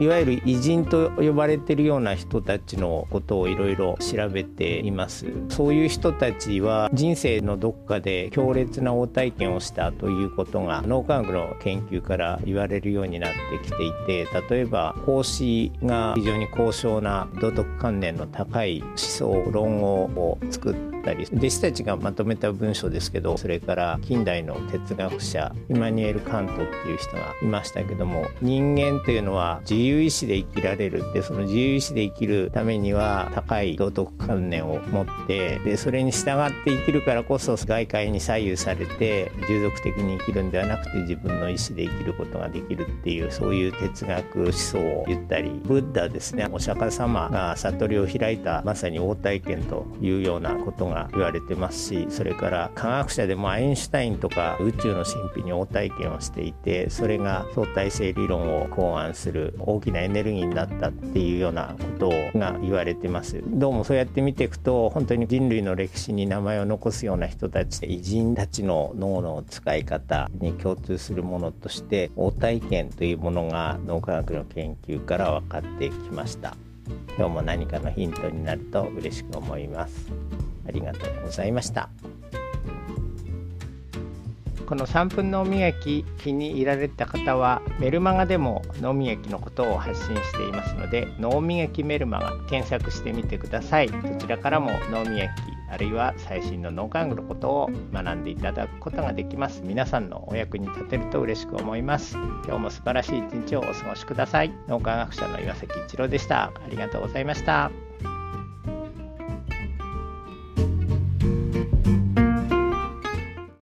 いわゆる偉人と呼ばれてるような人たちのことをいろいろ調べています。そういう人たちは人生のどっかで強烈な応体験をしたということが脳科学の研究から言われるようになってきていて例えば孔子が非常に高尚な道徳観念の高い思想論語を作ったり弟子たちがまとめた文章ですけどそれから近代の哲学者イマニュエル・カントっていう人がいましたけども人間というのは自由意志で生きられるでその自由意志で生きるためには高い道徳観念を持ってでそれに従って生きるからこそ外界に左右されて従属的に生きるんではなくて自分の意志で生きることができるっていうそういう哲学思想を言ったりブッダですねお釈迦様が悟りを開いたまさに応体験というようなことが言われてますしそれから科学者でもアインシュタインとか宇宙の神秘に応体験をしていてそれが相対性理論を考案する大きなエネルギーになったっていうようなことが言われてます。どうもそうやって見ていくと本当に人類の歴史に名前を残すような人たち偉人たちの脳の使い方に共通するものとして応体験というものが脳科学の研究から分かってきました。今日も何かのヒントになると嬉しく思います。ありがとうございました。この3分脳みやき気に入られた方はメルマガでも脳みやきのことを発信していますので脳みやきメルマガ検索してみてください。どちらからも脳みやきあるいは最新の脳科学のことを学んでいただくことができます。皆さんのお役に立てると嬉しく思います。今日も素晴らしい一日をお過ごしください。脳科学者の岩崎一郎でした。ありがとうございました。